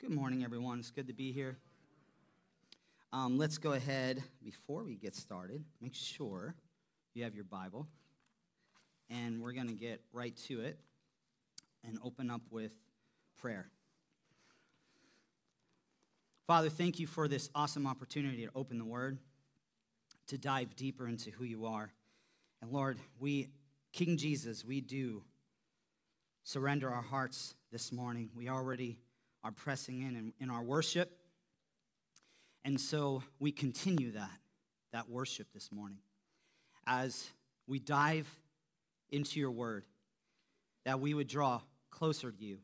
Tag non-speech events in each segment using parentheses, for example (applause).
Good morning, everyone. It's good to be here. Um, let's go ahead, before we get started, make sure you have your Bible. And we're going to get right to it and open up with prayer. Father, thank you for this awesome opportunity to open the Word, to dive deeper into who you are. And Lord, we, King Jesus, we do surrender our hearts this morning. We already are pressing in, in in our worship. And so we continue that, that worship this morning as we dive into your word, that we would draw closer to you,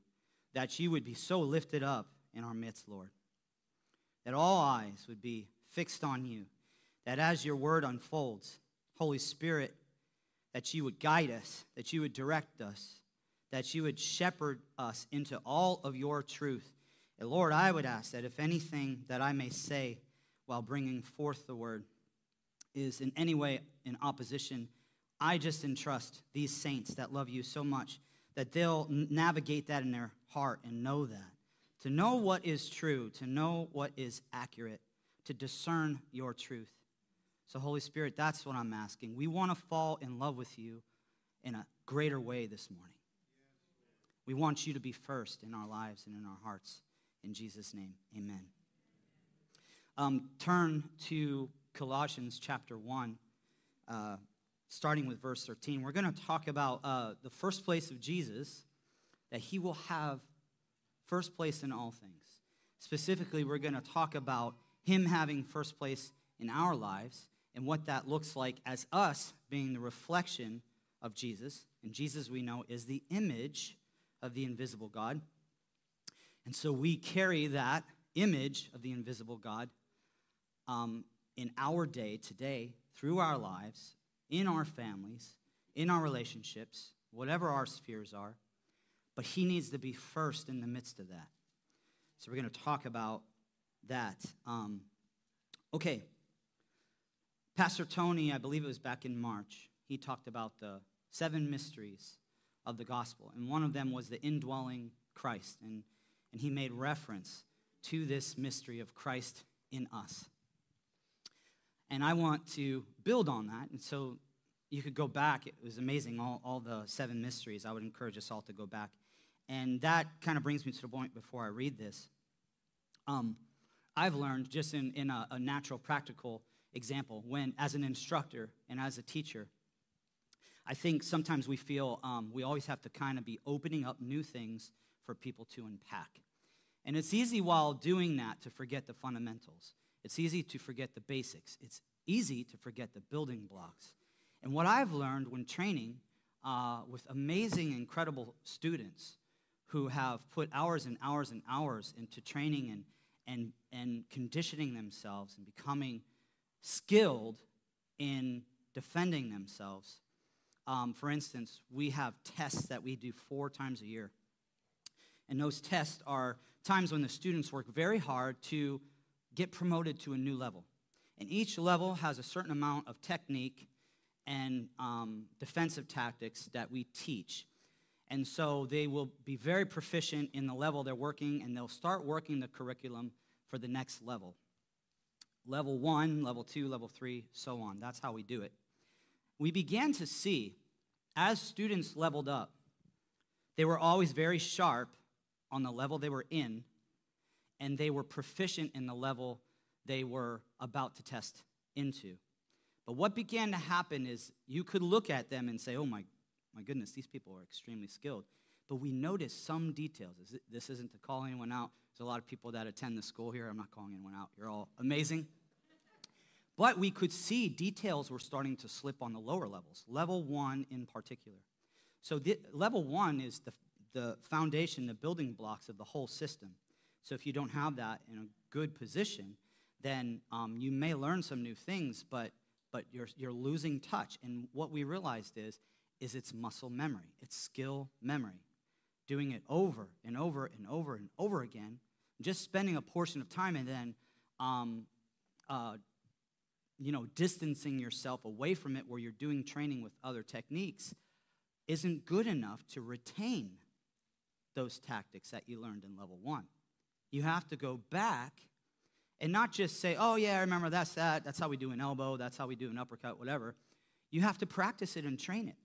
that you would be so lifted up in our midst, Lord, that all eyes would be fixed on you, that as your word unfolds, Holy Spirit, that you would guide us, that you would direct us, that you would shepherd us into all of your truth. And Lord, I would ask that if anything that I may say while bringing forth the word is in any way in opposition, I just entrust these saints that love you so much that they'll navigate that in their heart and know that. To know what is true, to know what is accurate, to discern your truth. So, Holy Spirit, that's what I'm asking. We want to fall in love with you in a greater way this morning. We want you to be first in our lives and in our hearts. In Jesus' name, amen. Um, turn to Colossians chapter 1, uh, starting with verse 13. We're going to talk about uh, the first place of Jesus, that he will have first place in all things. Specifically, we're going to talk about him having first place in our lives and what that looks like as us being the reflection of Jesus. And Jesus, we know, is the image of the invisible God. And so we carry that image of the invisible God um, in our day today, through our lives, in our families, in our relationships, whatever our spheres are. But He needs to be first in the midst of that. So we're going to talk about that. Um, okay. Pastor Tony, I believe it was back in March, he talked about the seven mysteries of the gospel. And one of them was the indwelling Christ. And, and he made reference to this mystery of Christ in us. And I want to build on that. And so you could go back. It was amazing, all, all the seven mysteries. I would encourage us all to go back. And that kind of brings me to the point before I read this. Um, I've learned just in, in a, a natural, practical example, when as an instructor and as a teacher, I think sometimes we feel um, we always have to kind of be opening up new things for people to unpack. And it's easy while doing that to forget the fundamentals. It's easy to forget the basics. It's easy to forget the building blocks. And what I've learned when training uh, with amazing, incredible students who have put hours and hours and hours into training and, and, and conditioning themselves and becoming skilled in defending themselves. Um, for instance, we have tests that we do four times a year. And those tests are times when the students work very hard to get promoted to a new level. And each level has a certain amount of technique and um, defensive tactics that we teach. And so they will be very proficient in the level they're working, and they'll start working the curriculum for the next level. Level one, level two, level three, so on. That's how we do it. We began to see, as students leveled up, they were always very sharp on the level they were in, and they were proficient in the level they were about to test into. But what began to happen is you could look at them and say, oh my, my goodness, these people are extremely skilled. But we noticed some details. This isn't to call anyone out. There's a lot of people that attend the school here. I'm not calling anyone out. You're all amazing. But we could see details were starting to slip on the lower levels, level one in particular. So, the, level one is the, the foundation, the building blocks of the whole system. So, if you don't have that in a good position, then um, you may learn some new things, but, but you're, you're losing touch. And what we realized is, is it's muscle memory, it's skill memory. Doing it over and over and over and over again, just spending a portion of time and then um, uh, you know, distancing yourself away from it where you're doing training with other techniques isn't good enough to retain those tactics that you learned in level one. You have to go back and not just say, oh, yeah, I remember that's that. That's how we do an elbow. That's how we do an uppercut, whatever. You have to practice it and train it.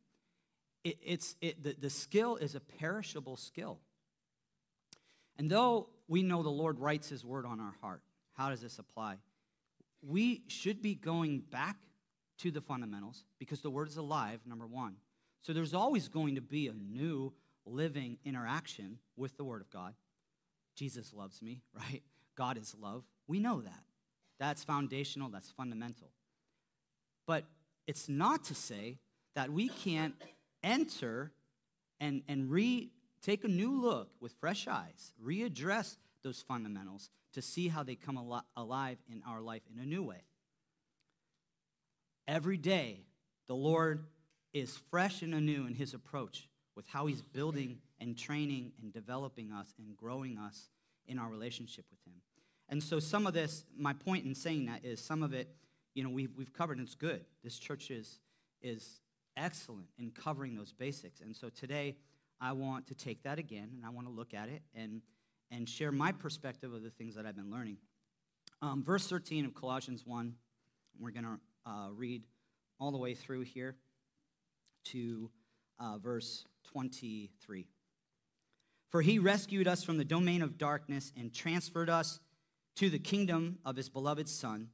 it it's, it, the, the skill is a perishable skill. And though we know the Lord writes his word on our heart, how does this apply? We should be going back to the fundamentals because the word is alive, number one. So there's always going to be a new living interaction with the word of God. Jesus loves me, (laughs) right? God is love. We know that. That's foundational, that's fundamental. But it's not to say that we can't enter and, and re take a new look with fresh eyes, readdress those fundamentals to see how they come al- alive in our life in a new way. Every day, the Lord is fresh and anew in his approach with how he's building and training and developing us and growing us in our relationship with him. And so, some of this, my point in saying that is some of it, you know, we've, we've covered and it's good. This church is, is excellent in covering those basics. And so, today, I want to take that again and I want to look at it and, and share my perspective of the things that I've been learning. Um, verse 13 of Colossians 1, we're going to uh, read all the way through here to uh, verse 23. For he rescued us from the domain of darkness and transferred us to the kingdom of his beloved Son,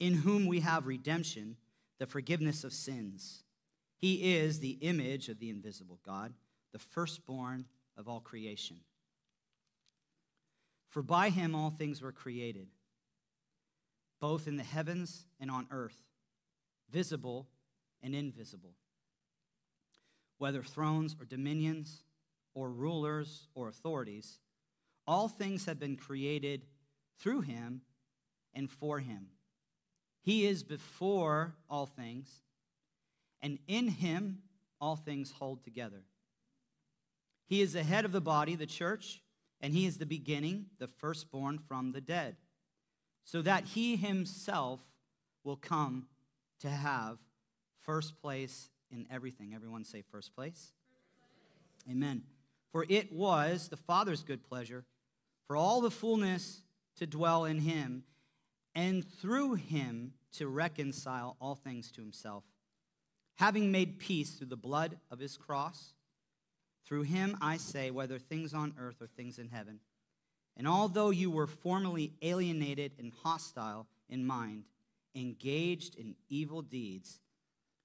in whom we have redemption, the forgiveness of sins. He is the image of the invisible God, the firstborn of all creation. For by him all things were created, both in the heavens and on earth, visible and invisible. Whether thrones or dominions, or rulers or authorities, all things have been created through him and for him. He is before all things, and in him all things hold together. He is the head of the body, the church, and he is the beginning, the firstborn from the dead, so that he himself will come to have first place in everything. Everyone say first place. First place. Amen. For it was the Father's good pleasure for all the fullness to dwell in him, and through him to reconcile all things to himself, having made peace through the blood of his cross. Through him, I say, whether things on earth or things in heaven. And although you were formerly alienated and hostile in mind, engaged in evil deeds,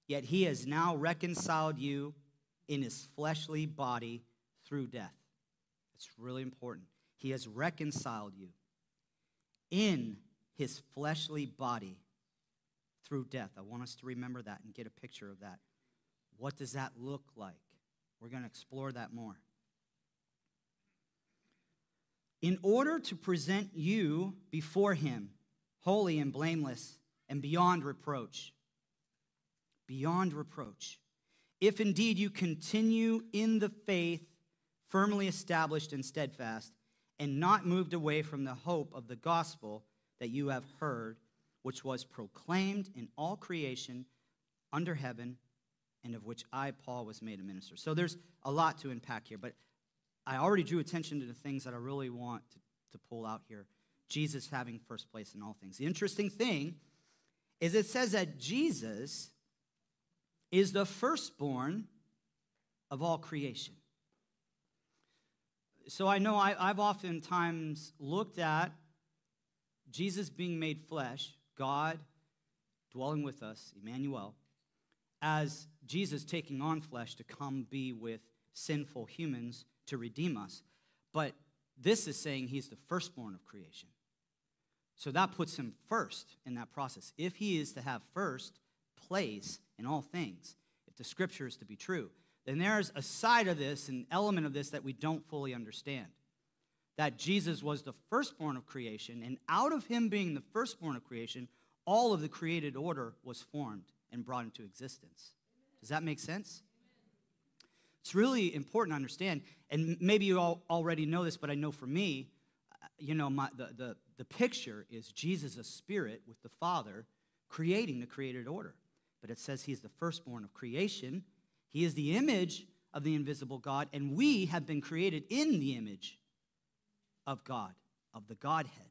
yet he has now reconciled you in his fleshly body through death. It's really important. He has reconciled you in his fleshly body through death. I want us to remember that and get a picture of that. What does that look like? We're going to explore that more. In order to present you before him, holy and blameless and beyond reproach. Beyond reproach. If indeed you continue in the faith, firmly established and steadfast, and not moved away from the hope of the gospel that you have heard, which was proclaimed in all creation under heaven, and of which I, Paul, was made a minister. So there's a lot to unpack here, but I already drew attention to the things that I really want to, to pull out here. Jesus having first place in all things. The interesting thing is it says that Jesus is the firstborn of all creation so I know I, I've oftentimes looked at Jesus being made flesh, God dwelling with us, Emmanuel, as Jesus taking on flesh to come be with sinful humans to redeem us. But this is saying he's the firstborn of creation. So that puts him first in that process. If he is to have first place in all things, if the scripture is to be true, then there's a side of this, an element of this that we don't fully understand. That Jesus was the firstborn of creation, and out of him being the firstborn of creation, all of the created order was formed and brought into existence. Does that make sense? It's really important to understand, and maybe you all already know this, but I know for me, uh, you know, my, the, the, the picture is Jesus, a spirit with the Father, creating the created order. But it says he's the firstborn of creation, he is the image of the invisible God, and we have been created in the image of God. of the Godhead.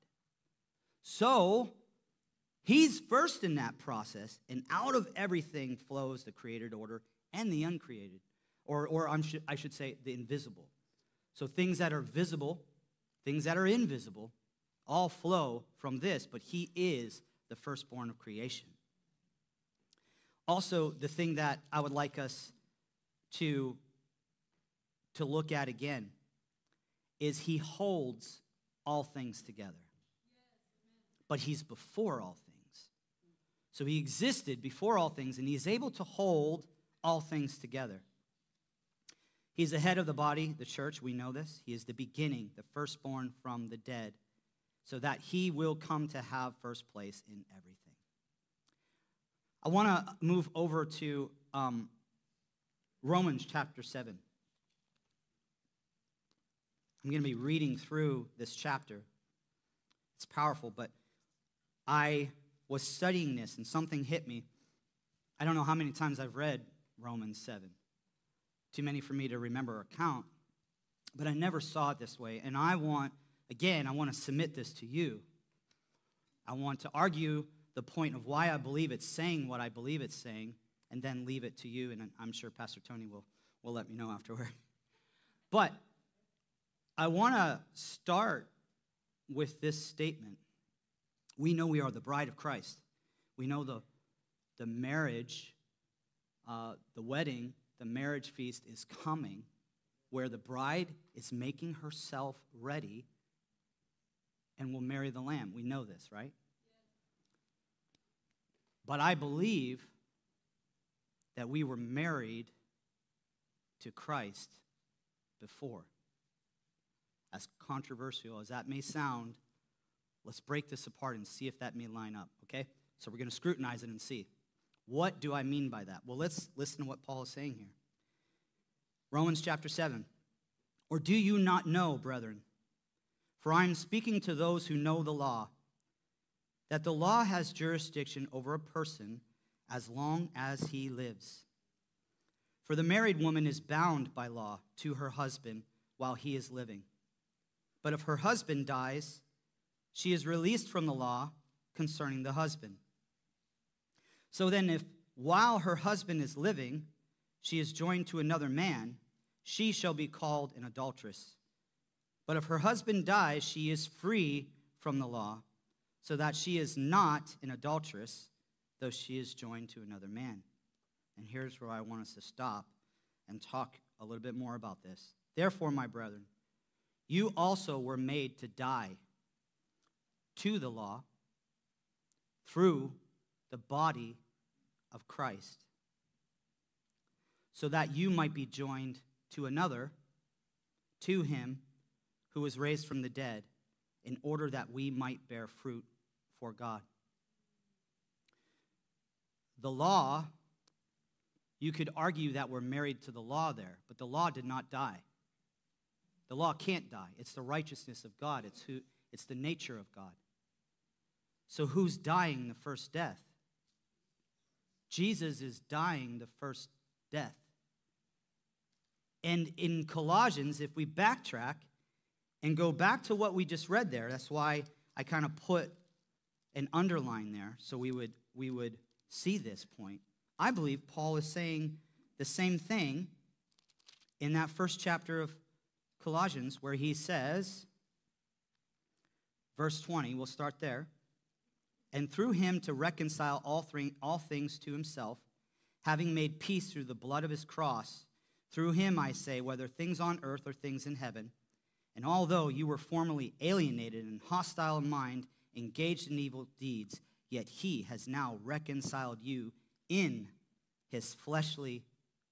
So, he's first in that process, and out of everything flows the created order and the uncreated, or, or I should say, the invisible. So, things that are visible, things that are invisible, all flow from this, but he is the firstborn of creation. Also, the thing that I would like us to, to look at again is he holds all things together. But he's before all things. So he existed before all things, and he is able to hold all things together. He's the head of the body, the church. We know this. He is the beginning, the firstborn from the dead, so that he will come to have first place in everything. I want to move over to um, Romans chapter 7. I'm going to be reading through this chapter. It's powerful, but I was studying this and something hit me. I don't know how many times I've read Romans 7. Too many for me to remember or count, but I never saw it this way. And I want, again, I want to submit this to you. I want to argue the point of why I believe it's saying what I believe it's saying, and then leave it to you. And I'm sure Pastor Tony will, will let me know afterward. (laughs) But I want to start with this statement. We know we are the bride of Christ. We know the, the marriage, uh, the wedding, the marriage feast is coming, where the bride is making herself ready and will marry the Lamb. We know this, right? But I believe that we were married to Christ before. As controversial as that may sound, let's break this apart and see if that may line up, okay? So we're going to scrutinize it and see. What do I mean by that? Well, let's listen to what Paul is saying here. Romans chapter 7. Or do you not know, brethren? For I am speaking to those who know the law that the law has jurisdiction over a person as long as he lives. For the married woman is bound by law to her husband while he is living. But if her husband dies, she is released from the law concerning the husband. So then, if while her husband is living, she is joined to another man, she shall be called an adulteress. But if her husband dies, she is free from the law so that she is not an adulteress, though she is joined to another man. And here's where I want us to stop and talk a little bit more about this. Therefore, my brethren, you also were made to die to the law through the body of Christ, so that you might be joined to another, to him who was raised from the dead, in order that we might bear fruit for God. The law, you could argue that we're married to the law there, but the law did not die. The law can't die. It's the righteousness of God, it's, who, it's the nature of God. So, who's dying the first death? Jesus is dying the first death. And in Colossians, if we backtrack and go back to what we just read there, that's why I kind of put an underline there so we would, we would see this point. I believe Paul is saying the same thing in that first chapter of Colossians where he says, verse 20, we'll start there. And through him to reconcile all, three, all things to himself, having made peace through the blood of his cross. Through him, I say, whether things on earth or things in heaven. And although you were formerly alienated and hostile in mind, engaged in evil deeds, yet he has now reconciled you in his fleshly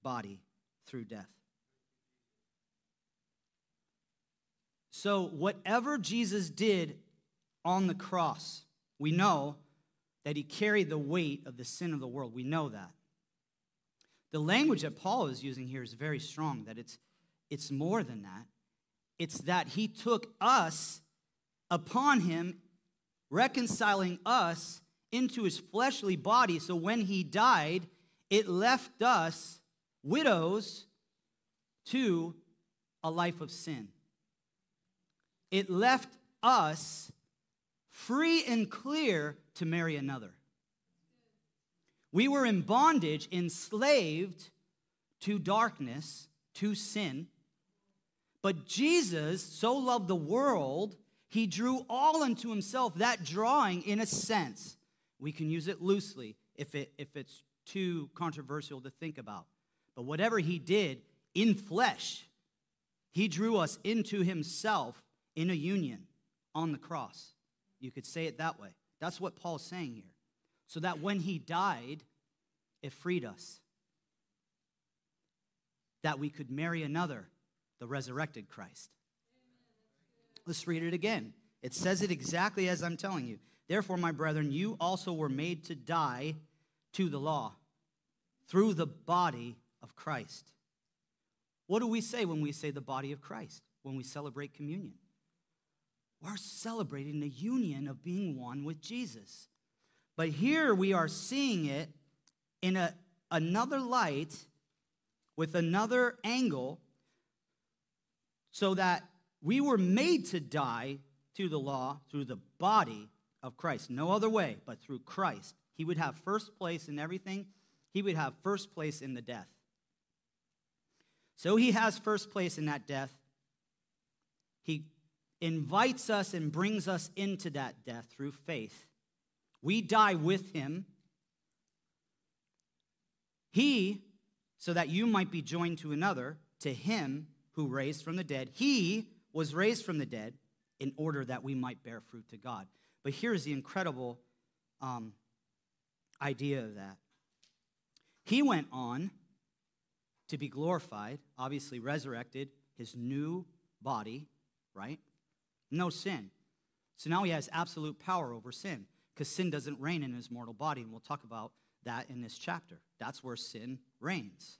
body through death. So, whatever Jesus did on the cross, we know that he carried the weight of the sin of the world. We know that. The language that Paul is using here is very strong, that it's, it's more than that. It's that he took us upon him reconciling us into his fleshly body. So when he died, it left us widows to a life of sin. It left us free and clear to marry another. We were in bondage, enslaved to darkness, to sin. But Jesus so loved the world, he drew all unto himself. That drawing, in a sense, we can use it loosely if, it, if it's too controversial to think about. But whatever he did in flesh, he drew us into himself in a union on the cross. You could say it that way. That's what Paul's saying here. So that when he died, it freed us. That we could marry another, the resurrected Christ. Let's read it again. It says it exactly as I'm telling you. Therefore, my brethren, you also were made to die to the law through the body of Christ. What do we say when we say the body of Christ, when we celebrate communion? We're celebrating the union of being one with Jesus. But here we are seeing it in a, another light with another angle so that we were made to die to the law through the body of Christ. No other way but through Christ. He would have first place in everything, he would have first place in the death. So he has first place in that death. He invites us and brings us into that death through faith. We die with him. He, so that you might be joined to another, to him who raised from the dead. He was raised from the dead in order that we might bear fruit to God. But here's the incredible um, idea of that. He went on to be glorified, obviously resurrected, his new body, right? No sin. So now he has absolute power over sin because sin doesn't reign in his mortal body. And we'll talk about that in this chapter. That's where sin reigns.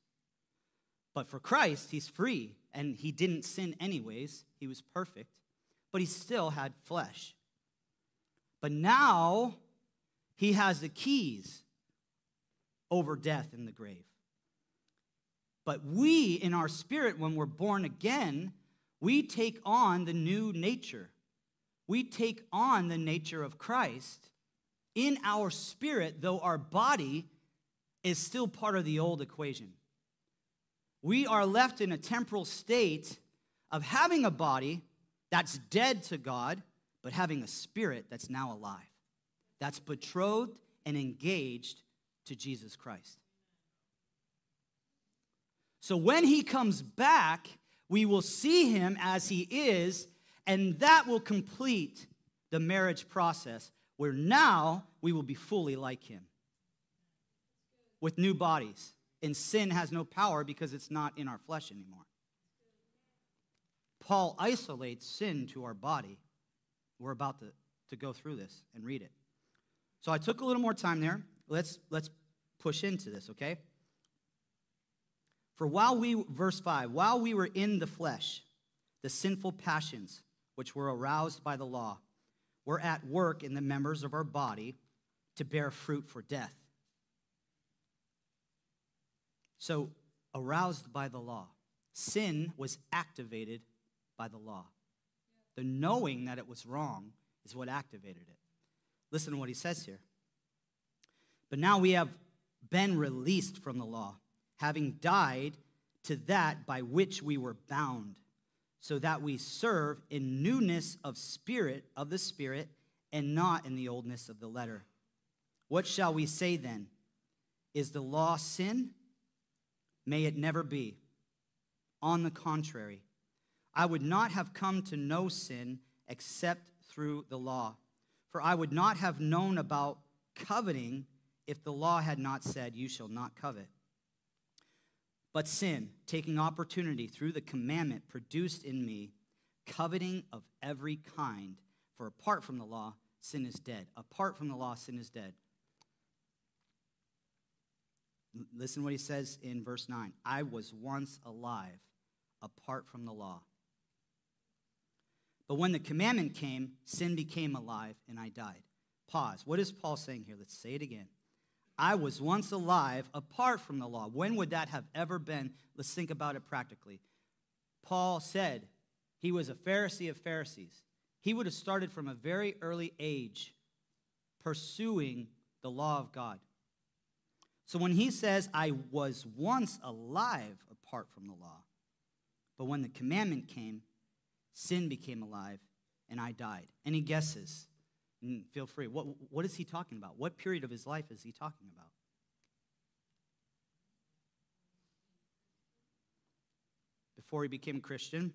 But for Christ, he's free and he didn't sin anyways. He was perfect, but he still had flesh. But now he has the keys over death in the grave. But we, in our spirit, when we're born again, we take on the new nature. We take on the nature of Christ in our spirit, though our body is still part of the old equation. We are left in a temporal state of having a body that's dead to God, but having a spirit that's now alive, that's betrothed and engaged to Jesus Christ. So when he comes back, we will see him as he is, and that will complete the marriage process where now we will be fully like him with new bodies. And sin has no power because it's not in our flesh anymore. Paul isolates sin to our body. We're about to, to go through this and read it. So I took a little more time there. Let's, let's push into this, okay? For while we, verse 5, while we were in the flesh, the sinful passions which were aroused by the law were at work in the members of our body to bear fruit for death. So, aroused by the law, sin was activated by the law. The knowing that it was wrong is what activated it. Listen to what he says here. But now we have been released from the law having died to that by which we were bound, so that we serve in newness of spirit of the spirit and not in the oldness of the letter. What shall we say then? Is the law sin? May it never be. On the contrary, I would not have come to know sin except through the law. For I would not have known about coveting if the law had not said, You shall not covet. But sin, taking opportunity through the commandment, produced in me coveting of every kind. For apart from the law, sin is dead. Apart from the law, sin is dead. Listen what he says in verse 9 I was once alive apart from the law. But when the commandment came, sin became alive and I died. Pause. What is Paul saying here? Let's say it again. I was once alive apart from the law. When would that have ever been? Let's think about it practically. Paul said he was a Pharisee of Pharisees. he would have started from a very early age pursuing the law of God. So when he says, I was once alive apart from the law, but when the commandment came, sin became alive and I died. Any guesses? And feel free. What, what is he talking about? What period of his life is he talking about? Before he became a Christian.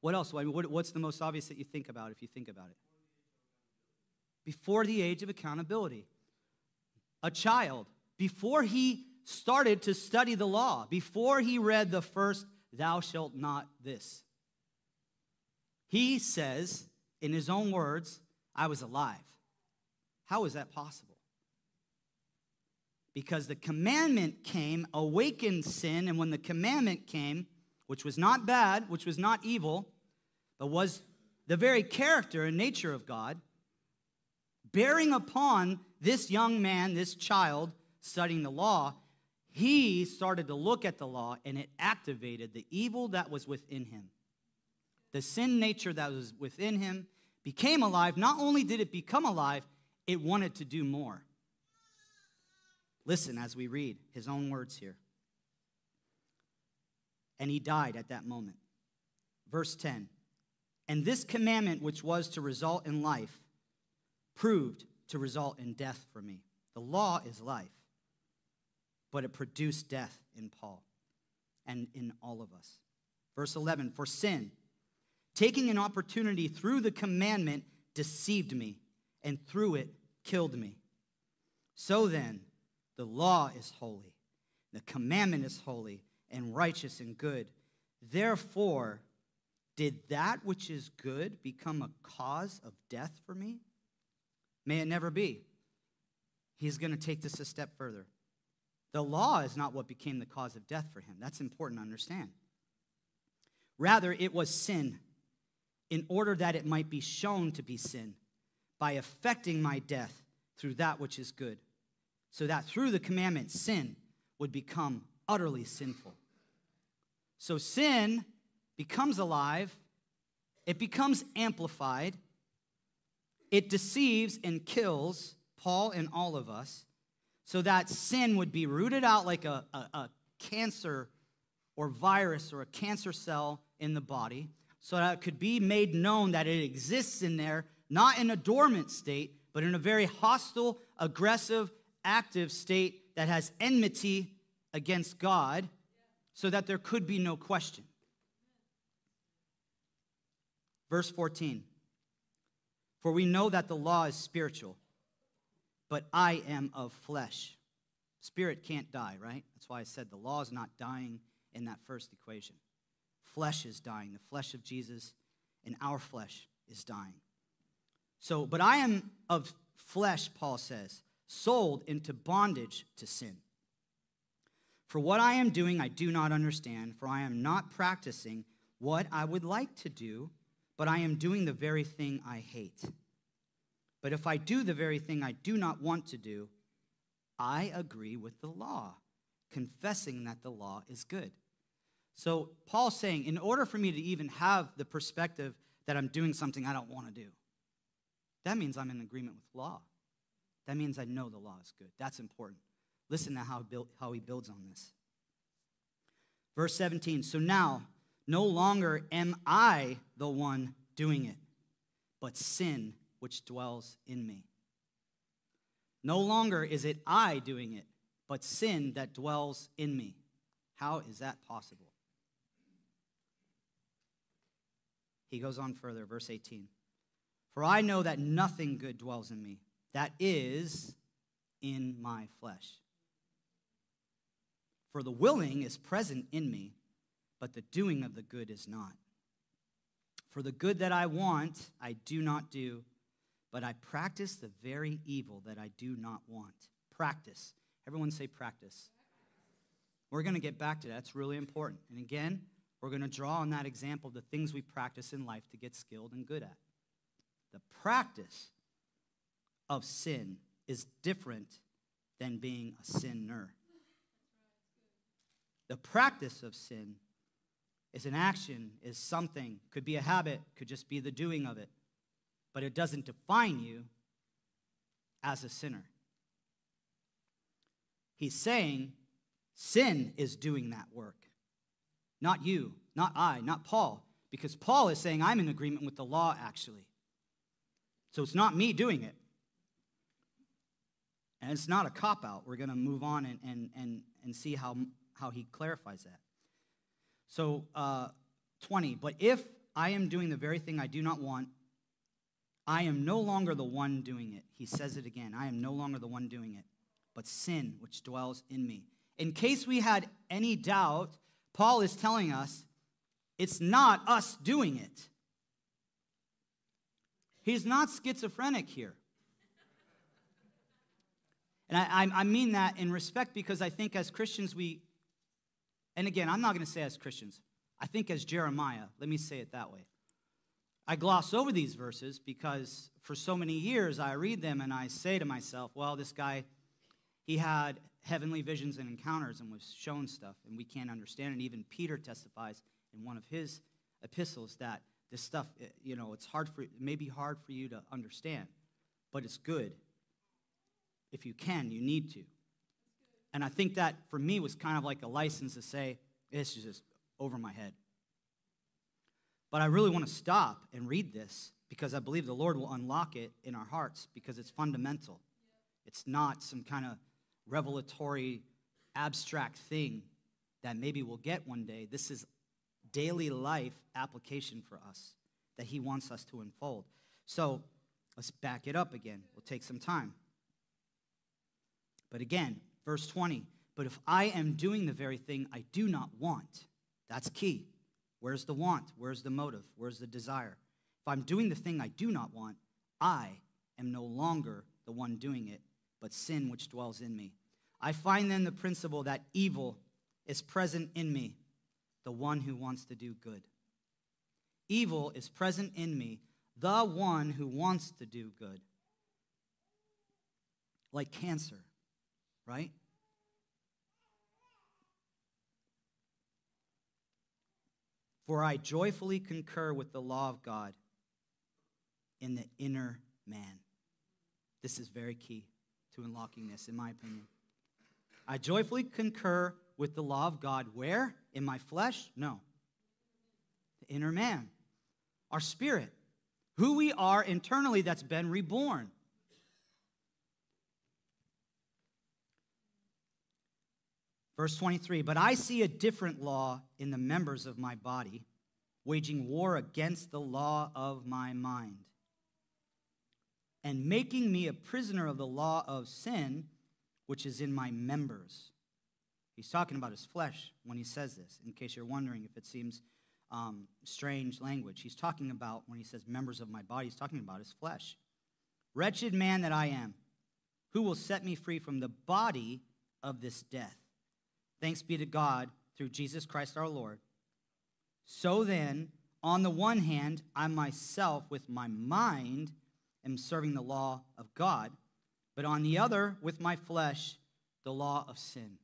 What else? What's the most obvious that you think about if you think about it? Before the age of accountability. A child, before he started to study the law, before he read the first, thou shalt not this. He says, in his own words, I was alive. How is that possible? Because the commandment came, awakened sin, and when the commandment came, which was not bad, which was not evil, but was the very character and nature of God, bearing upon this young man, this child studying the law, he started to look at the law and it activated the evil that was within him. The sin nature that was within him became alive. Not only did it become alive, it wanted to do more. Listen as we read his own words here. And he died at that moment. Verse 10 And this commandment, which was to result in life, proved to result in death for me. The law is life, but it produced death in Paul and in all of us. Verse 11 For sin, taking an opportunity through the commandment, deceived me, and through it killed me. So then, the law is holy, the commandment is holy, and righteous and good. Therefore, did that which is good become a cause of death for me? May it never be. He's going to take this a step further. The law is not what became the cause of death for him. That's important to understand. Rather, it was sin in order that it might be shown to be sin by affecting my death through that which is good, so that through the commandment, sin would become utterly sinful. So sin becomes alive, it becomes amplified, it deceives and kills Paul and all of us, so that sin would be rooted out like a, a, a cancer or virus or a cancer cell in the body so that it could be made known that it exists in there, not in a dormant state, but in a very hostile, aggressive, active state that has enmity against God, so that there could be no question. Verse 14 For we know that the law is spiritual, but I am of flesh. Spirit can't die, right? That's why I said the law is not dying in that first equation flesh is dying. The flesh of Jesus and our flesh is dying. So, but I am of flesh, Paul says, sold into bondage to sin. For what I am doing, I do not understand, for I am not practicing what I would like to do, but I am doing the very thing I hate. But if I do the very thing I do not want to do, I agree with the law, confessing that the law is good. So Paul's saying, in order for me to even have the perspective that I'm doing something I don't want to do, that means I'm in agreement with law. That means I know the law is good. That's important. Listen to how, how he builds on this. Verse 17 So now, no longer am I the one doing it, but sin which dwells in me. No longer is it I doing it, but sin that dwells in me. How is that possible? He goes on further, verse 18. For I know that nothing good dwells in me, that is, in my flesh. For the willing is present in me, but the doing of the good is not. For the good that I want, I do not do, but I practice the very evil that I do not want. Practice. Everyone say practice. We're going to get back to that. It's really important. And again, we're going to draw on that example of the things we practice in life to get skilled and good at. The practice of sin is different than being a sinner. The practice of sin is an action, is something, could be a habit, could just be the doing of it, but it doesn't define you as a sinner. He's saying sin is doing that work, not you, not I, not Paul, because Paul is saying I'm in agreement with the law actually. So it's not me doing it. And it's not a cop out. We're going to move on and, and, and, and see how, how he clarifies that. So, uh, 20, but if I am doing the very thing I do not want, I am no longer the one doing it. He says it again I am no longer the one doing it, but sin which dwells in me. In case we had any doubt, Paul is telling us it's not us doing it. He's not schizophrenic here. And I, I, mean that in respect because I think as Christians, we, and again, I'm not going to say as Christians, I think as Jeremiah, let me say it that way. I gloss over these verses because for so many years I read them and I say to myself, well, this guy, he had heavenly visions and encounters and was shown stuff, and we can't understand it. Even Peter testifies in one of his epistles that this stuff, eh, you know, it's hard for, it may be hard for you to understand, but it's good if you can, you need to. And I think that for me was kind of like a license to say, this is just over my head. But I really want to stop and read this because I believe the Lord will unlock it in our hearts because it's fundamental. It's not some kind of revelatory, abstract thing that maybe we'll get one day. This is daily life application for us that He wants us to unfold. So let's back it up again. We'll take some time. But again, verse 20, but if I am doing the very thing I do not want, that's key. Where's the want? Where's the motive? Where's the desire? If I'm doing the thing I do not want, I am no longer the one doing it, but sin which dwells in me. I find then the principle that evil is present in me, the one who wants to do good. Evil is present in me, the one who wants to do good. Like cancer right? For I joyfully concur with the law of God in the inner man. This is very key to unlocking this, in my opinion. I joyfully concur with the law of God. Where? In my flesh? No. The inner man, our spirit, who we are internally that's been reborn. Verse 23 But I see a different law in the members of my body, waging war against the law of my mind, and making me a prisoner of the law of sin, which is in my members. He's talking about his flesh when he says this, in case you're wondering if it seems um, strange language. He's talking about, when he says members of my body, he's talking about his flesh. Wretched man that I am, who will set me free from the body of this death? Thanks be to God through Jesus Christ our Lord. So then, on the one hand, I myself with my mind am serving the law of God, but on the other, with my flesh, the law of sin.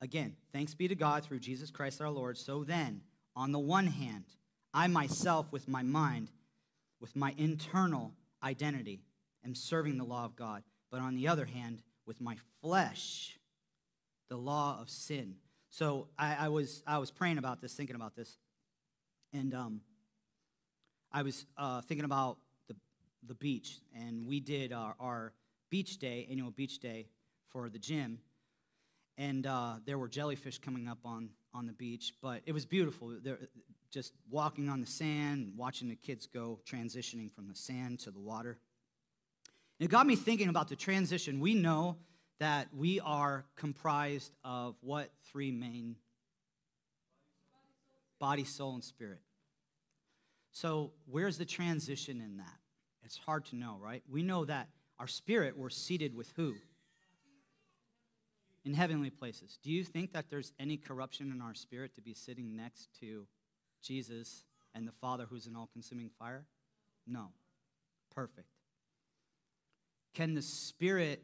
Again, thanks be to God through Jesus Christ our Lord. So then, on the one hand, I myself with my mind, with my internal identity, am serving the law of God, but on the other hand, with my flesh the law of sin. So I, I, was I was praying about this, thinking about this, and um, I was uh, thinking about the the beach, and we did our, our, beach day, annual beach day for the gym, and uh, there were jellyfish coming up on on the beach, but it was beautiful. Just walking on the sand, watching the kids go transitioning from the sand to the water. It got me thinking about the transition. We know that we are comprised of what three main body, soul, and spirit. So, where's the transition in that? It's hard to know, right? We know that our spirit, we're seated with who? In heavenly places. Do you think that there's any corruption in our spirit to be sitting next to Jesus and the Father who's an all consuming fire? No. Perfect. Can the Spirit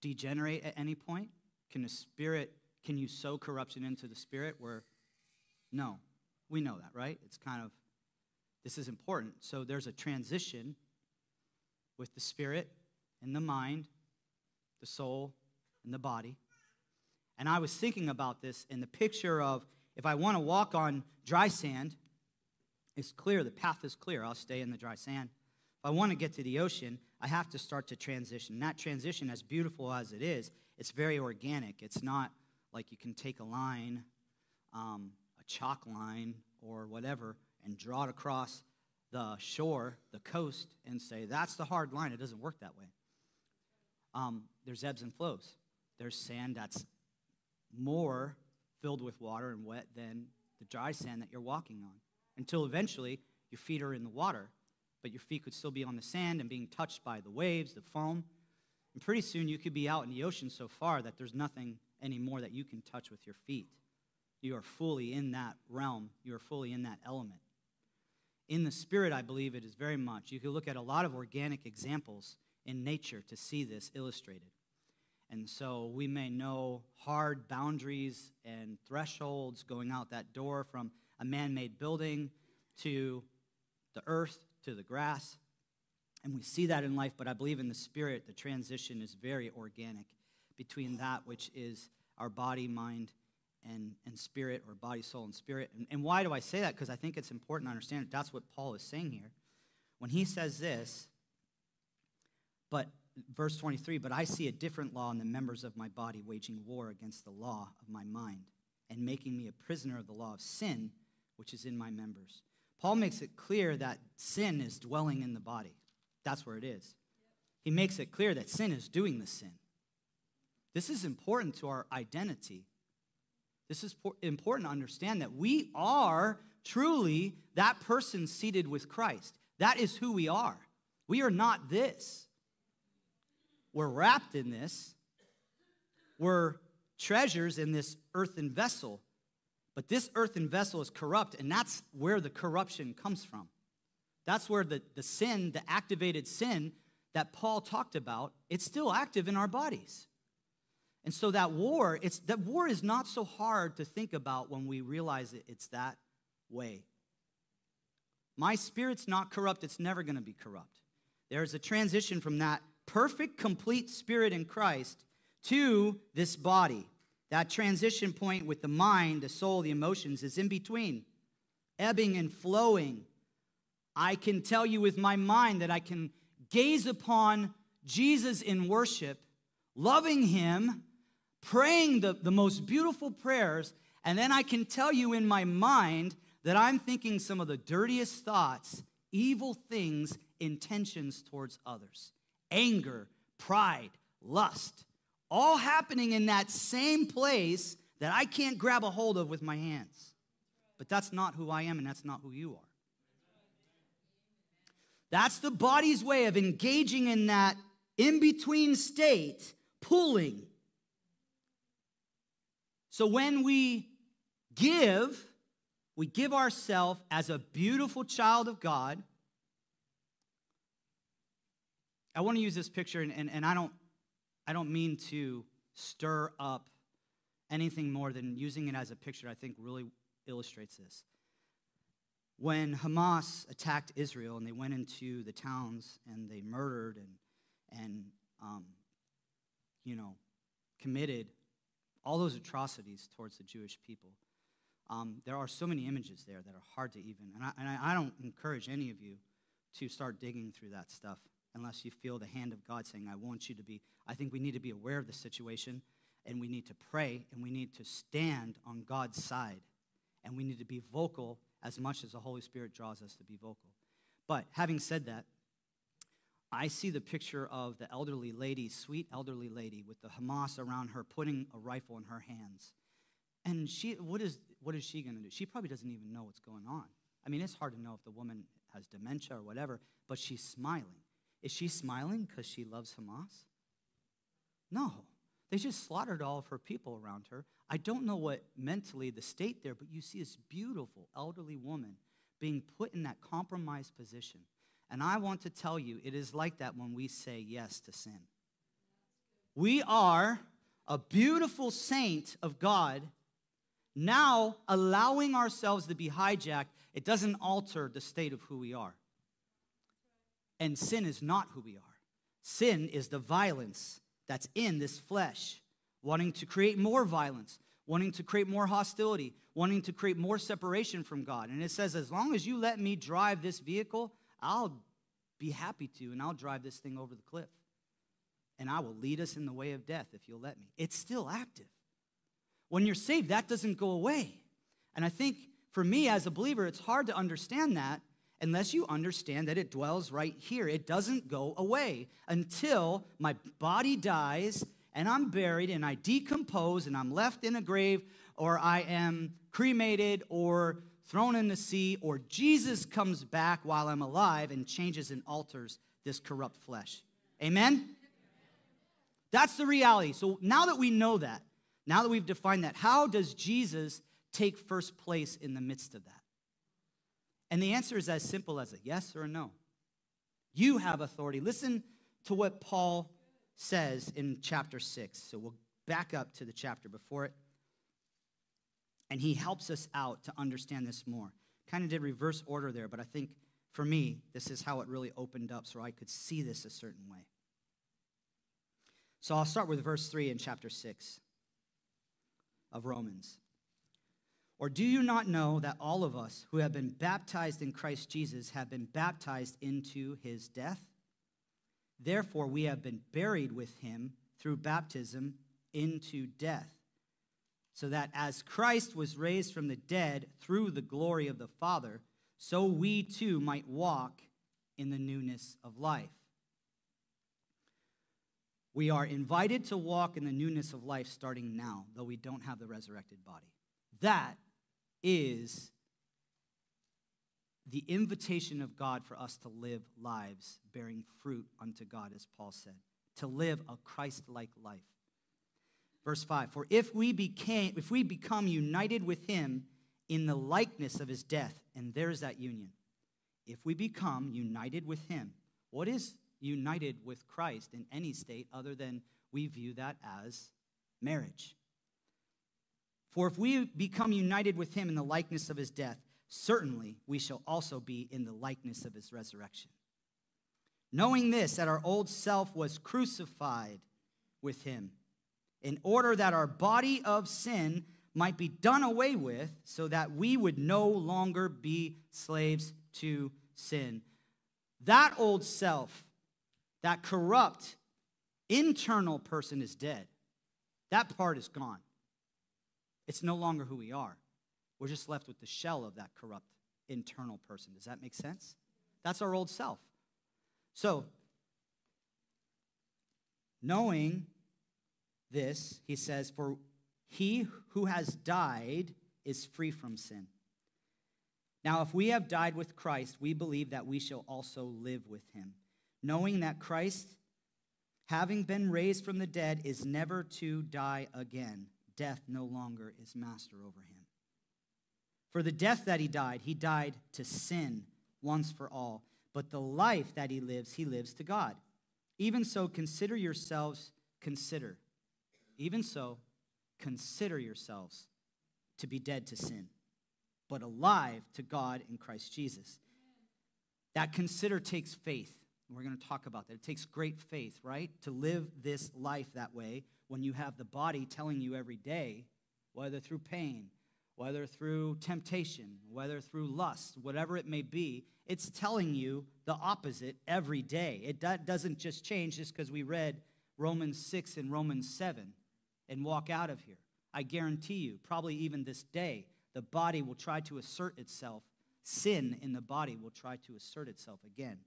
degenerate at any point? Can the Spirit can you sow corruption into the spirit where, no, we know that, right? It's kind of, this is important. So there's a transition with the spirit and the mind, the soul and the body. And I was thinking about this in the picture of if I want to walk on dry sand, it's clear, the path is clear. I'll stay in the dry sand. If I want to get to the ocean, I have to start to transition. That transition, as beautiful as it is, it's very organic. It's not like you can take a line, um, chalk line, or whatever, and draw it across the shore, the coast, and say, that's the hard line. It doesn't work that way. Um, there's ebbs and flows. There's sand that's more filled with water and wet than the dry sand that you're walking on. Until eventually your feet are in the water, but your feet could still be on the sand and being touched by the waves, the foam. And pretty soon you could be out in the ocean so far that there's nothing anymore that you can touch with your feet. You are fully in that realm, you are fully in that element. In the spirit, I believe it is very much. You can look at a lot of organic examples in nature to see this illustrated. And so we may know hard boundaries and thresholds going out that door from a man made building to the earth to the grass. And we see that in life, but I believe in the spirit, the transition is very organic between that which is our body, mind, and, and spirit, or body, soul, and spirit. And, and why do I say that? Because I think it's important to understand that that's what Paul is saying here. When he says this, but verse 23, but I see a different law in the members of my body waging war against the law of my mind and making me a prisoner of the law of sin, which is in my members. Paul makes it clear that sin is dwelling in the body. That's where it is. He makes it clear that sin is doing the sin. This is important to our identity. This is important to understand that we are truly that person seated with Christ. That is who we are. We are not this. We're wrapped in this. We're treasures in this earthen vessel. But this earthen vessel is corrupt, and that's where the corruption comes from. That's where the, the sin, the activated sin that Paul talked about, it's still active in our bodies. And so that war, it's that war is not so hard to think about when we realize it, it's that way. My spirit's not corrupt, it's never going to be corrupt. There's a transition from that perfect, complete spirit in Christ to this body. That transition point with the mind, the soul, the emotions is in between, ebbing and flowing. I can tell you with my mind that I can gaze upon Jesus in worship, loving him, praying the, the most beautiful prayers, and then I can tell you in my mind that I'm thinking some of the dirtiest thoughts, evil things, intentions towards others anger, pride, lust, all happening in that same place that I can't grab a hold of with my hands. But that's not who I am, and that's not who you are. That's the body's way of engaging in that in between state, pulling. So when we give, we give ourselves as a beautiful child of God I want to use this picture, and, and, and I, don't, I don't mean to stir up anything more than using it as a picture, I think really illustrates this. When Hamas attacked Israel and they went into the towns and they murdered and, and um, you know, committed all those atrocities towards the Jewish people, um, there are so many images there that are hard to even, and I, and I don't encourage any of you to start digging through that stuff unless you feel the hand of God saying, I want you to be. I think we need to be aware of the situation and we need to pray and we need to stand on God's side and we need to be vocal as much as the Holy Spirit draws us to be vocal. But having said that, I see the picture of the elderly lady, sweet elderly lady, with the Hamas around her, putting a rifle in her hands. And she, what is, what is she going to do? She probably doesn't even know what's going on. I mean, it's hard to know if the woman has dementia or whatever, but she's smiling. Is she smiling because she loves Hamas? No. They just slaughtered all of her people around her. I don't know what mentally the state there, but you see this beautiful elderly woman being put in that compromised position. And I want to tell you, it is like that when we say yes to sin. We are a beautiful saint of God, now allowing ourselves to be hijacked, it doesn't alter the state of who we are. And sin is not who we are. Sin is the violence that's in this flesh, wanting to create more violence, wanting to create more hostility, wanting to create more separation from God. And it says, as long as you let me drive this vehicle, I'll be happy to, and I'll drive this thing over the cliff. And I will lead us in the way of death if you'll let me. It's still active. When you're saved, that doesn't go away. And I think for me as a believer, it's hard to understand that unless you understand that it dwells right here. It doesn't go away until my body dies and I'm buried and I decompose and I'm left in a grave or I am cremated or thrown in the sea or Jesus comes back while I'm alive and changes and alters this corrupt flesh. Amen? That's the reality. So now that we know that, now that we've defined that, how does Jesus take first place in the midst of that? And the answer is as simple as a yes or a no. You have authority. Listen to what Paul says in chapter 6. So we'll back up to the chapter before it. And he helps us out to understand this more. Kind of did reverse order there, but I think for me, this is how it really opened up so I could see this a certain way. So I'll start with verse 3 in chapter 6 of Romans. Or do you not know that all of us who have been baptized in Christ Jesus have been baptized into his death? Therefore, we have been buried with him through baptism into death, so that as Christ was raised from the dead through the glory of the Father, so we too might walk in the newness of life. We are invited to walk in the newness of life starting now, though we don't have the resurrected body. That is the invitation of God for us to live lives bearing fruit unto God, as Paul said, to live a Christ like life. Verse 5 For if we, became, if we become united with him in the likeness of his death, and there's that union. If we become united with him, what is united with Christ in any state other than we view that as marriage? For if we become united with him in the likeness of his death, certainly we shall also be in the likeness of his resurrection. Knowing this, that our old self was crucified with him, in order that our body of sin might be done away with, so that we would no longer be slaves to sin. That old self, that corrupt, internal person is dead. That part is gone. It's no longer who we are. We're just left with the shell of that corrupt internal person. Does that make sense? That's our old self. So, knowing this, he says, For he who has died is free from sin. Now, if we have died with Christ, we believe that we shall also live with him, knowing that Christ, having been raised from the dead, is never to die again death no longer is master over him. For the death that he died, he died to sin once for all. But the life that he lives, he lives to God. Even so, consider yourselves, consider. Even so, consider yourselves to be dead to sin, but alive to God in Christ Jesus. That consider takes faith. We're going to talk about that. It takes great faith, right? To live this life that way when you have the body telling you every day, whether through pain, whether through temptation, whether through lust, whatever it may be, it's telling you the opposite every day. It doesn't just change just because we read Romans 6 and Romans 7 and walk out of here. I guarantee you, probably even this day, the body will try to assert itself. Sin in the body will try to assert itself again.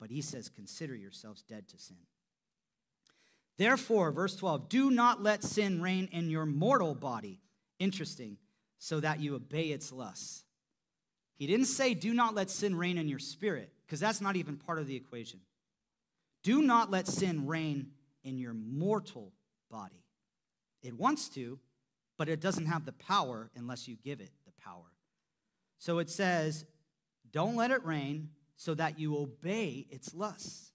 But he says, Consider yourselves dead to sin. Therefore, verse 12, do not let sin reign in your mortal body. Interesting, so that you obey its lusts. He didn't say, do not let sin reign in your spirit, because that's not even part of the equation. Do not let sin reign in your mortal body. It wants to, but it doesn't have the power unless you give it the power. So it says, don't let it reign so that you obey its lusts.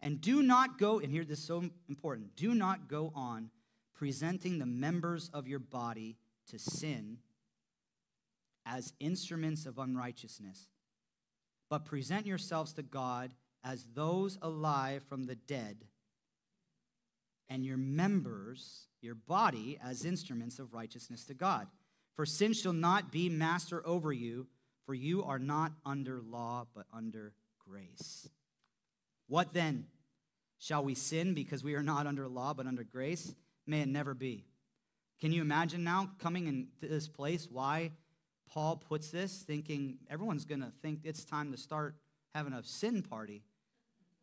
And do not go, and here this is so important do not go on presenting the members of your body to sin as instruments of unrighteousness, but present yourselves to God as those alive from the dead, and your members, your body, as instruments of righteousness to God. For sin shall not be master over you, for you are not under law, but under grace. What then? Shall we sin because we are not under law, but under grace? May it never be. Can you imagine now coming into this place why Paul puts this, thinking everyone's going to think it's time to start having a sin party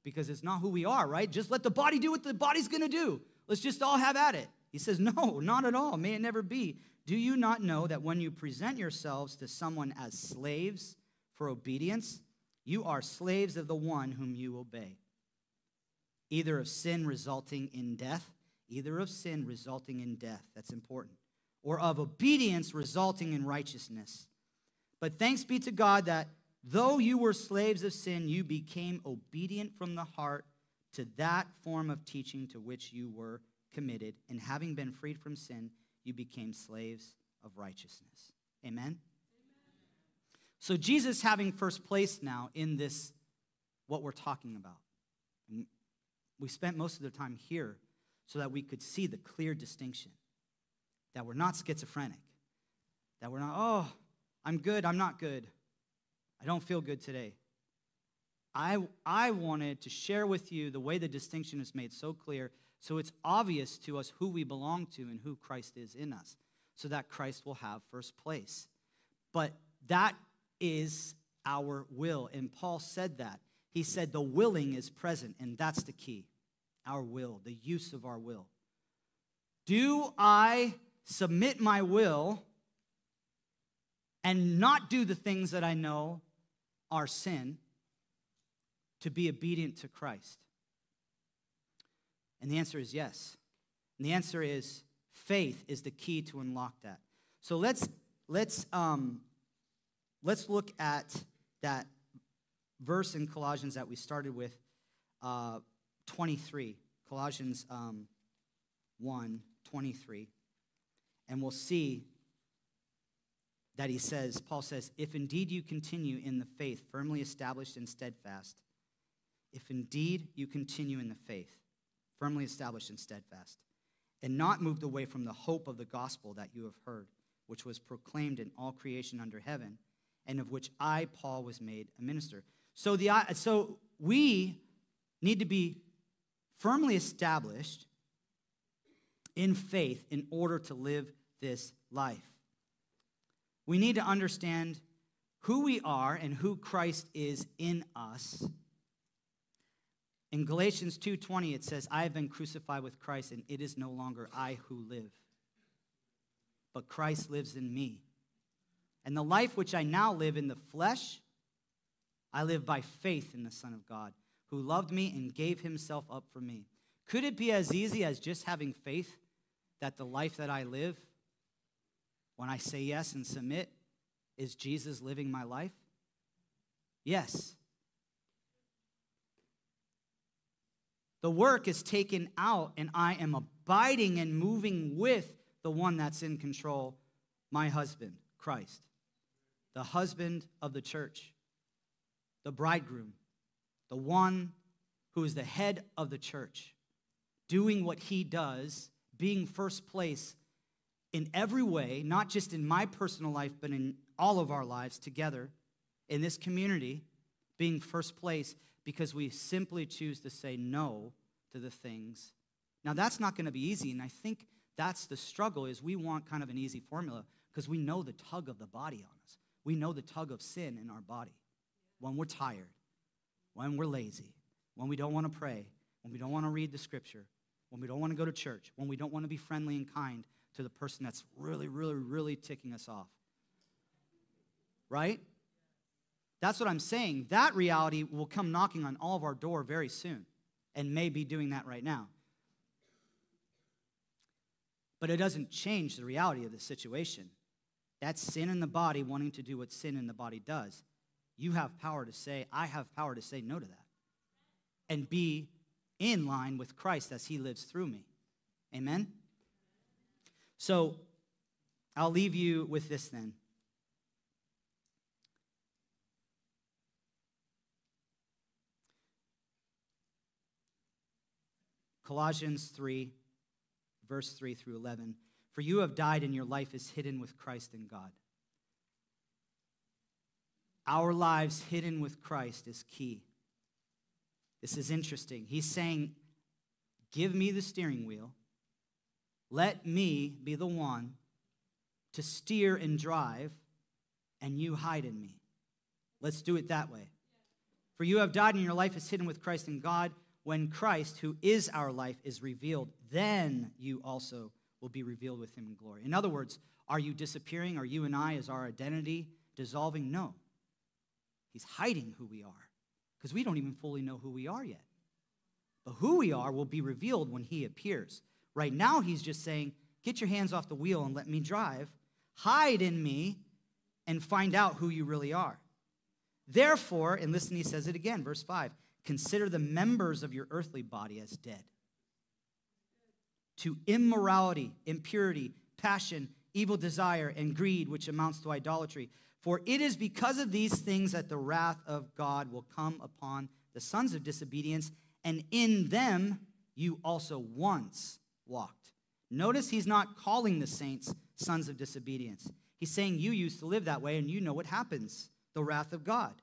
because it's not who we are, right? Just let the body do what the body's to do. Let's just all have at it. He says, (laughs) No, not at all. May it never be. Do you not know that when you present yourselves to someone as slaves for obedience, you are slaves of the one whom you obey? Either of sin resulting in death, either of sin resulting in death. That's important. Or of obedience resulting in righteousness. But thanks be to God that though you were slaves of sin, you became obedient from the heart to that form of teaching to which you were committed. And having been freed from sin, you became slaves of righteousness. Amen? Amen? So, Jesus having first place now in this, what we're talking about. We spent most of the time here so that we could see the clear distinction that we're not schizophrenic, that we're not, oh, I'm good, I'm not good, I don't feel good today. I, I wanted to share with you the way the distinction is made so clear so it's obvious to us who we belong to and who Christ is in us, so that Christ will have first place. But that is our will. And Paul said that. He said the willing is present, and that's the key our will, the use of our will. Do I submit my will and not do the things that I know are sin to be obedient to Christ? And the answer is yes. And the answer is faith is the key to unlock that. So let's let's um, let's look at that verse in Colossians that we started with, uh, 23, Colossians um, 1, 23. And we'll see that he says, Paul says, if indeed you continue in the faith, firmly established and steadfast, if indeed you continue in the faith, firmly established and steadfast, and not moved away from the hope of the gospel that you have heard, which was proclaimed in all creation under heaven, and of which I, Paul, was made a minister. So, the, so we need to be firmly established in faith in order to live this life. We need to understand who we are and who Christ is in us in Galatians 2:20 it says, "I have been crucified with Christ and it is no longer I who live, but Christ lives in me. And the life which I now live in the flesh, I live by faith in the Son of God, who loved me and gave himself up for me." Could it be as easy as just having faith that the life that I live when I say yes and submit is Jesus living my life? Yes. The work is taken out, and I am abiding and moving with the one that's in control, my husband, Christ, the husband of the church, the bridegroom, the one who is the head of the church, doing what he does, being first place in every way, not just in my personal life, but in all of our lives together in this community, being first place because we simply choose to say no to the things. Now that's not going to be easy, and I think that's the struggle is we want kind of an easy formula because we know the tug of the body on us. We know the tug of sin in our body. When we're tired, when we're lazy, when we don't want to pray, when we don't want to read the scripture, when we don't want to go to church, when we don't want to be friendly and kind to the person that's really, really, really ticking us off. Right? That's what I'm saying. That reality will come knocking on all of our door very soon and may be doing that right now. But it doesn't change the reality of the situation. That's sin in the body wanting to do what sin in the body does. You have power to say, I have power to say no to that. And be in line with Christ as he lives through me. Amen? So I'll leave you with this then. Colossians 3, verse 3 through 11. For you have died, and your life is hidden with Christ in God. Our lives hidden with Christ is key. This is interesting. He's saying, Give me the steering wheel. Let me be the one to steer and drive, and you hide in me. Let's do it that way. For you have died, and your life is hidden with Christ in God when Christ, who is our life, is revealed, then you also will be revealed with him in glory. In other words, are you disappearing? Are you and I, as our identity, dissolving? No. He's hiding who we are because we don't even fully know who we are yet. But who we are will be revealed when he appears. Right now, he's just saying, Get your hands off the wheel and let me drive. Hide in me and find out who you really are. Therefore, and listen, he says it again, verse 5 Consider the members of your earthly body as dead to immorality, impurity, passion, evil desire, and greed, which amounts to idolatry. For it is because of these things that the wrath of God will come upon the sons of disobedience, and in them you also once walked. Notice he's not calling the saints sons of disobedience. He's saying you used to live that way, and you know what happens the wrath of God.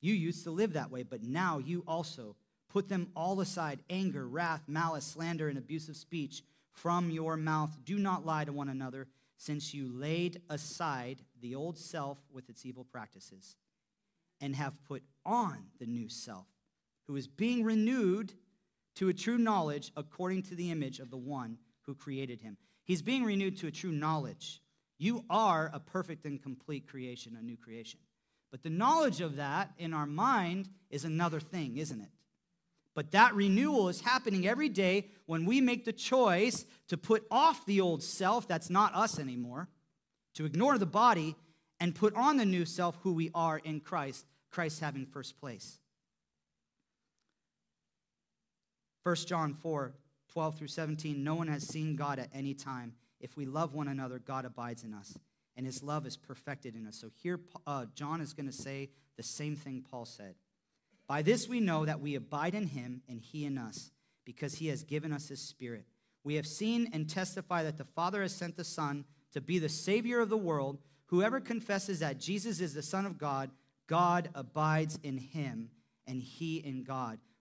You used to live that way, but now you also put them all aside anger, wrath, malice, slander, and abusive speech from your mouth. Do not lie to one another, since you laid aside the old self with its evil practices and have put on the new self, who is being renewed to a true knowledge according to the image of the one who created him. He's being renewed to a true knowledge. You are a perfect and complete creation, a new creation. But the knowledge of that in our mind is another thing, isn't it? But that renewal is happening every day when we make the choice to put off the old self, that's not us anymore, to ignore the body, and put on the new self, who we are in Christ, Christ having first place. 1 John 4 12 through 17 No one has seen God at any time. If we love one another, God abides in us and his love is perfected in us. So here, uh, John is going to say the same thing Paul said. By this we know that we abide in him and he in us, because he has given us his spirit. We have seen and testify that the Father has sent the Son to be the Savior of the world. Whoever confesses that Jesus is the Son of God, God abides in him and he in God.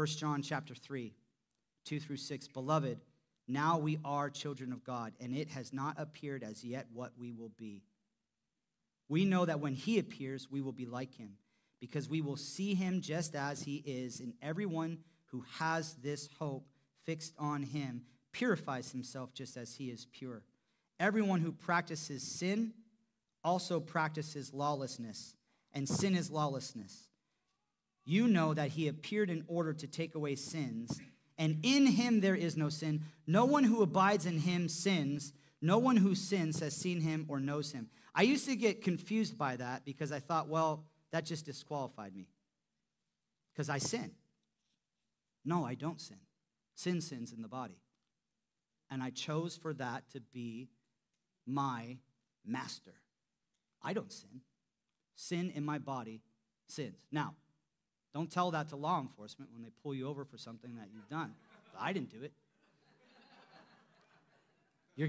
1 John chapter 3, 2 through 6, Beloved, now we are children of God, and it has not appeared as yet what we will be. We know that when he appears, we will be like him, because we will see him just as he is, and everyone who has this hope fixed on him purifies himself just as he is pure. Everyone who practices sin also practices lawlessness, and sin is lawlessness. You know that he appeared in order to take away sins and in him there is no sin. No one who abides in him sins. No one who sins has seen him or knows him. I used to get confused by that because I thought, well, that just disqualified me because I sin. No, I don't sin. Sin sins in the body. And I chose for that to be my master. I don't sin. Sin in my body sins. Now, don't tell that to law enforcement when they pull you over for something that you've done. I didn't do it. You're,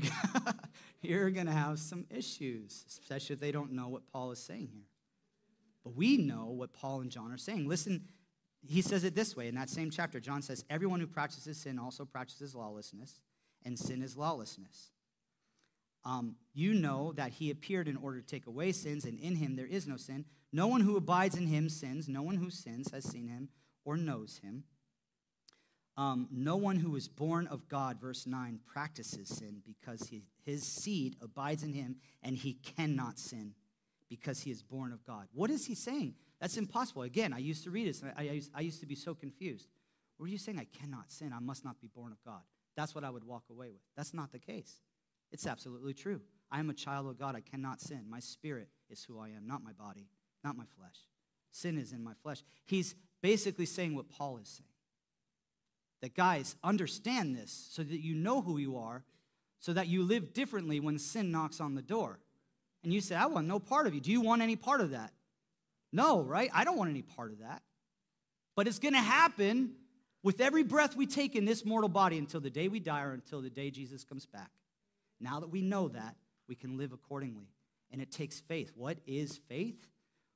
(laughs) you're going to have some issues, especially if they don't know what Paul is saying here. But we know what Paul and John are saying. Listen, he says it this way in that same chapter. John says, Everyone who practices sin also practices lawlessness, and sin is lawlessness. Um, you know that he appeared in order to take away sins, and in him there is no sin. No one who abides in him sins. No one who sins has seen him or knows him. Um, no one who is born of God, verse 9, practices sin because he, his seed abides in him and he cannot sin because he is born of God. What is he saying? That's impossible. Again, I used to read this. I, I, used, I used to be so confused. What are you saying? I cannot sin. I must not be born of God. That's what I would walk away with. That's not the case. It's absolutely true. I am a child of God. I cannot sin. My spirit is who I am, not my body, not my flesh. Sin is in my flesh. He's basically saying what Paul is saying. That guys, understand this so that you know who you are, so that you live differently when sin knocks on the door. And you say, I want no part of you. Do you want any part of that? No, right? I don't want any part of that. But it's going to happen with every breath we take in this mortal body until the day we die or until the day Jesus comes back. Now that we know that, we can live accordingly. And it takes faith. What is faith?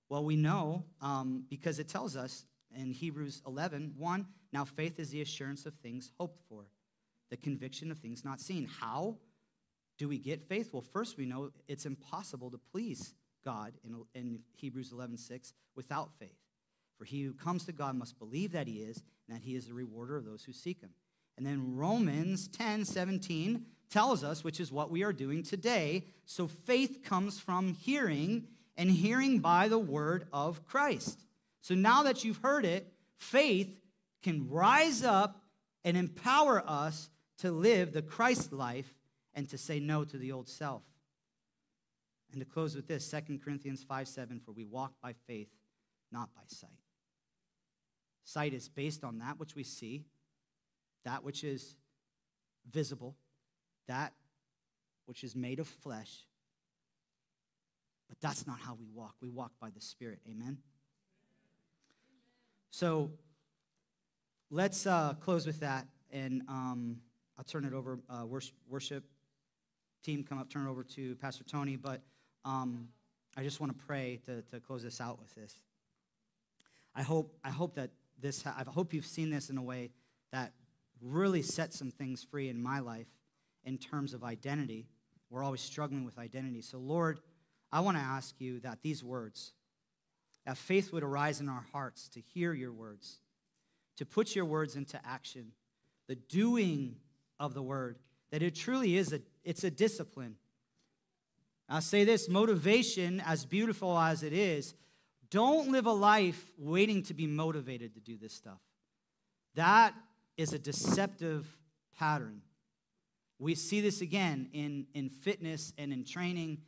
Well, we know um, because it tells us in Hebrews 11 1, now faith is the assurance of things hoped for, the conviction of things not seen. How do we get faith? Well, first we know it's impossible to please God in, in Hebrews 11 6 without faith. For he who comes to God must believe that he is, and that he is the rewarder of those who seek him. And then Romans 10 17 tells us, which is what we are doing today. So faith comes from hearing, and hearing by the word of Christ. So now that you've heard it, faith can rise up and empower us to live the Christ life and to say no to the old self. And to close with this 2 Corinthians 5 7, for we walk by faith, not by sight. Sight is based on that which we see, that which is visible, that which is made of flesh. But that's not how we walk. We walk by the Spirit. Amen? So let's uh, close with that. And um, I'll turn it over. Uh, worship, worship, team, come up, turn it over to Pastor Tony. But um, I just want to pray to, to close this out with this. I hope, I hope that this, I hope you've seen this in a way that really set some things free in my life in terms of identity. We're always struggling with identity. So, Lord, I want to ask you that these words, that faith would arise in our hearts to hear your words, to put your words into action, the doing of the word, that it truly is a, it's a discipline. I'll say this motivation, as beautiful as it is, don't live a life waiting to be motivated to do this stuff. That is a deceptive pattern. We see this again in, in fitness and in training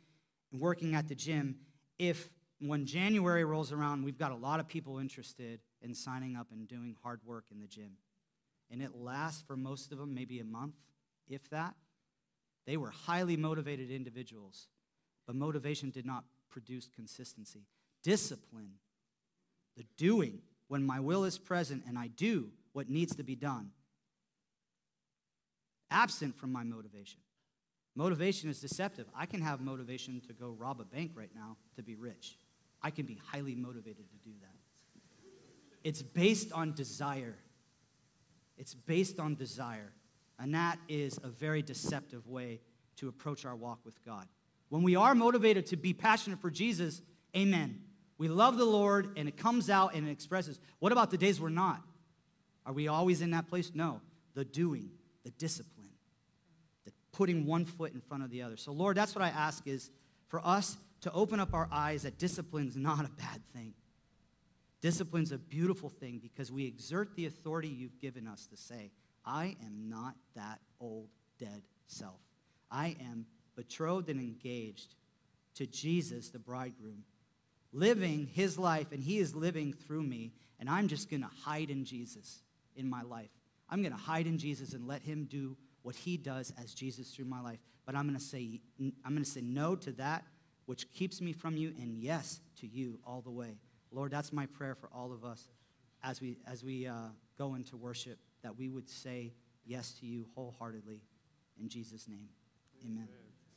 working at the gym. If when January rolls around, we've got a lot of people interested in signing up and doing hard work in the gym. And it lasts for most of them maybe a month, if that. They were highly motivated individuals, but motivation did not produce consistency. Discipline, the doing, when my will is present and I do what needs to be done, absent from my motivation. Motivation is deceptive. I can have motivation to go rob a bank right now to be rich. I can be highly motivated to do that. It's based on desire. It's based on desire. And that is a very deceptive way to approach our walk with God. When we are motivated to be passionate for Jesus, amen. We love the Lord and it comes out and it expresses. What about the days we're not? Are we always in that place? No. The doing, the discipline putting one foot in front of the other. So, Lord, that's what I ask is for us to open up our eyes that discipline's not a bad thing. Discipline's a beautiful thing because we exert the authority you've given us to say, I am not that old, dead self. I am betrothed and engaged to Jesus, the bridegroom, living his life, and he is living through me, and I'm just going to hide in Jesus in my life. I'm going to hide in Jesus and let him do what he does as Jesus through my life. But I'm going to say I'm going to say no to that which keeps me from you and yes to you all the way. Lord, that's my prayer for all of us as we as we uh, go into worship that we would say yes to you wholeheartedly in Jesus name. Amen. Amen.